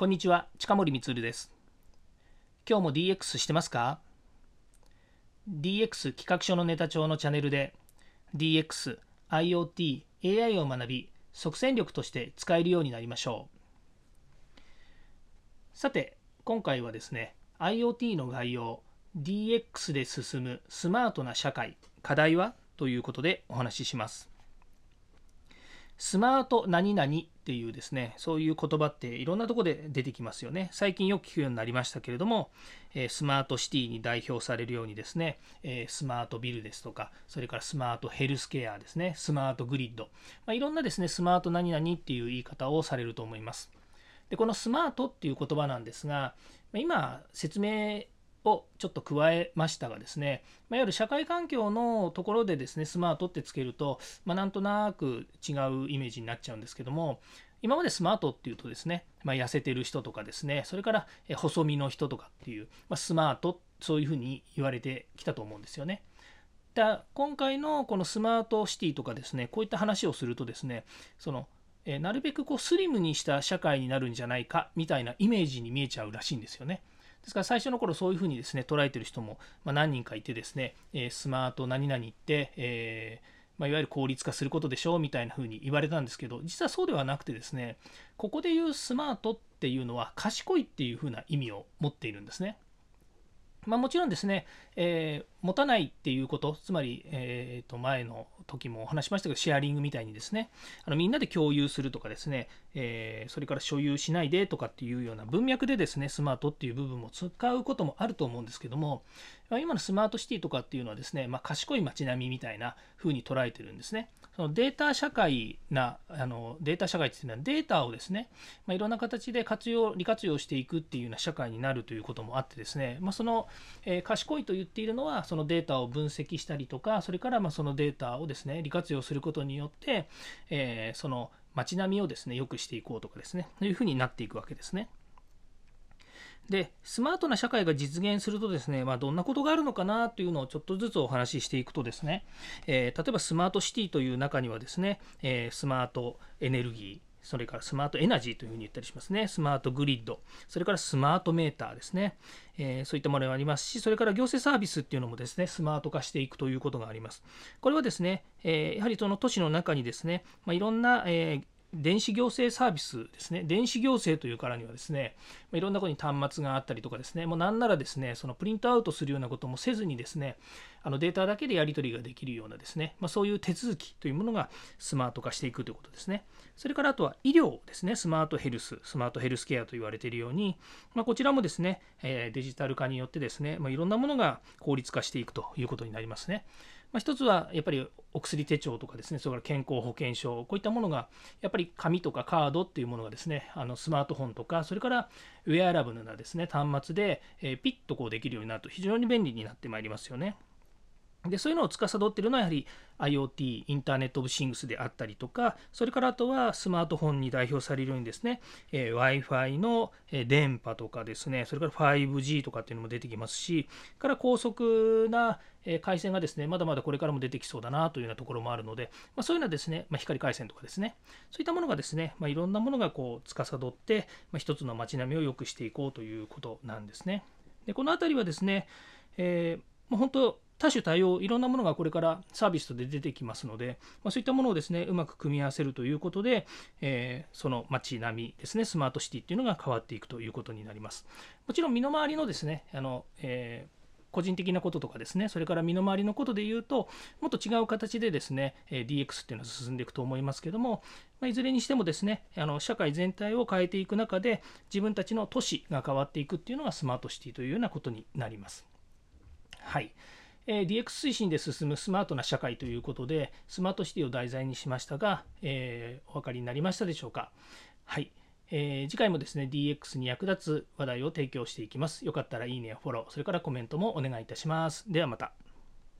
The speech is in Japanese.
こんにちは近森光です。今日も DX してますか？DX 企画書のネタ帳のチャンネルで DX、IoT、AI を学び即戦力として使えるようになりましょう。さて今回はですね IoT の概要 DX で進むスマートな社会課題は？ということでお話しします。スマート何々っていうですね、そういう言葉っていろんなとこで出てきますよね。最近よく聞くようになりましたけれども、えスマートシティに代表されるようにですね、えスマートビルですとか、それからスマートヘルスケアですね、スマートグリッド、まあ、いろんなですね、スマート何々っていう言い方をされると思います。で、このスマートっていう言葉なんですが、今説明をちょっと加えましたがですね、まあ、いわゆる社会環境のところでですね、スマートってつけると、まあ、なんとなく違うイメージになっちゃうんですけども、今までスマートっていうとですね、まあ、痩せてる人とかですね、それから細身の人とかっていう、まあ、スマート、そういうふうに言われてきたと思うんですよね。だ今回のこのスマートシティとかですね、こういった話をするとですね、そのえなるべくこうスリムにした社会になるんじゃないかみたいなイメージに見えちゃうらしいんですよね。ですから最初の頃そういうふうにですね捉えてる人も、ま何人かいてですね、えスマート何々って、えーまあ、いわゆる効率化することでしょうみたいなふうに言われたんですけど実はそうではなくてですねここで言うスマートっていうのは賢いっていうふうな意味を持っているんですね。まあ、もちろんですね、えー、持たないっていうこと、つまり、えー、と前の時もお話しましたけど、シェアリングみたいにですね、あのみんなで共有するとかですね、えー、それから所有しないでとかっていうような文脈でですね、スマートっていう部分も使うこともあると思うんですけども、今のスマートシティとかっていうのはですね、まあ、賢い街並みみたいな風に捉えてるんですね。そのデータ社会な、あのデータ社会っていうのはデータをですね、まあ、いろんな形で活用、利活用していくっていうような社会になるということもあってですね、まあ、その、えー、賢いと言っているのは、そのデータを分析したりとか、それからまあそのデータをですね、利活用することによって、えー、その街並みをですね、良くしていこうとかですね、というふうになっていくわけですね。で、スマートな社会が実現するとですね、まあ、どんなことがあるのかなというのをちょっとずつお話ししていくとですね、えー、例えばスマートシティという中にはですね、えー、スマートエネルギー、それからスマートエナジーというふうに言ったりしますね。スマートグリッド、それからスマートメーターですね。えー、そういったものがありますし、それから行政サービスっていうのもですね、スマート化していくということがあります。これはですね、えー、やはりその都市の中にですね、まあ、いろんな、えー電子行政サービスですね、電子行政というからにはですね、いろんなことに端末があったりとかですね、もうなんならですね、そのプリントアウトするようなこともせずにですね、あのデータだけでやり取りができるようなですね、まあ、そういう手続きというものがスマート化していくということですね。それからあとは医療ですね、スマートヘルス、スマートヘルスケアと言われているように、まあ、こちらもですね、デジタル化によってですね、まあ、いろんなものが効率化していくということになりますね。まあ、一つはやっぱりお薬手帳とかですね、それから健康保険証、こういったものが、やっぱり紙とかカードっていうものがですね、あのスマートフォンとか、それからウェアラブルなですね、端末で、えピッとこうできるようになると非常に便利になってまいりますよね。でそういうのを司っているのはやはり IoT、インターネット・オブ・シングスであったりとか、それからあとはスマートフォンに代表されるようにですね、えー、Wi-Fi の電波とかですね、それから 5G とかっていうのも出てきますし、から高速な回線がですね、まだまだこれからも出てきそうだなというようなところもあるので、まあ、そういうのはですね、まあ、光回線とかですね、そういったものがですね、まあ、いろんなものがこう司って、まあ、一つの街並みを良くしていこうということなんですね。でこの辺りはですね、えー、もう本当多種多様いろんなものがこれからサービスとで出てきますので、まあ、そういったものをですねうまく組み合わせるということで、えー、その街並みですねスマートシティっていうのが変わっていくということになりますもちろん身の回りのですねあの、えー個人的なこととかですね、それから身の回りのことで言うと、もっと違う形でですね、DX っていうのは進んでいくと思いますけども、ま、いずれにしてもですね、あの社会全体を変えていく中で、自分たちの都市が変わっていくっていうのがスマートシティというようなことになります。はい。え DX 推進で進むスマートな社会ということで、スマートシティを題材にしましたが、えー、お分かりになりましたでしょうか。はい。えー、次回もですね、DX に役立つ話題を提供していきます。よかったらいいねフォロー、それからコメントもお願いいたします。ではまた。